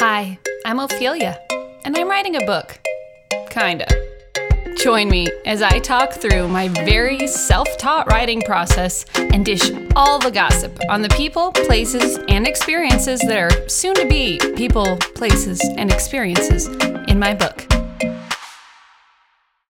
Hi, I'm Ophelia, and I'm writing a book. Kinda. Join me as I talk through my very self taught writing process and dish all the gossip on the people, places, and experiences that are soon to be people, places, and experiences in my book.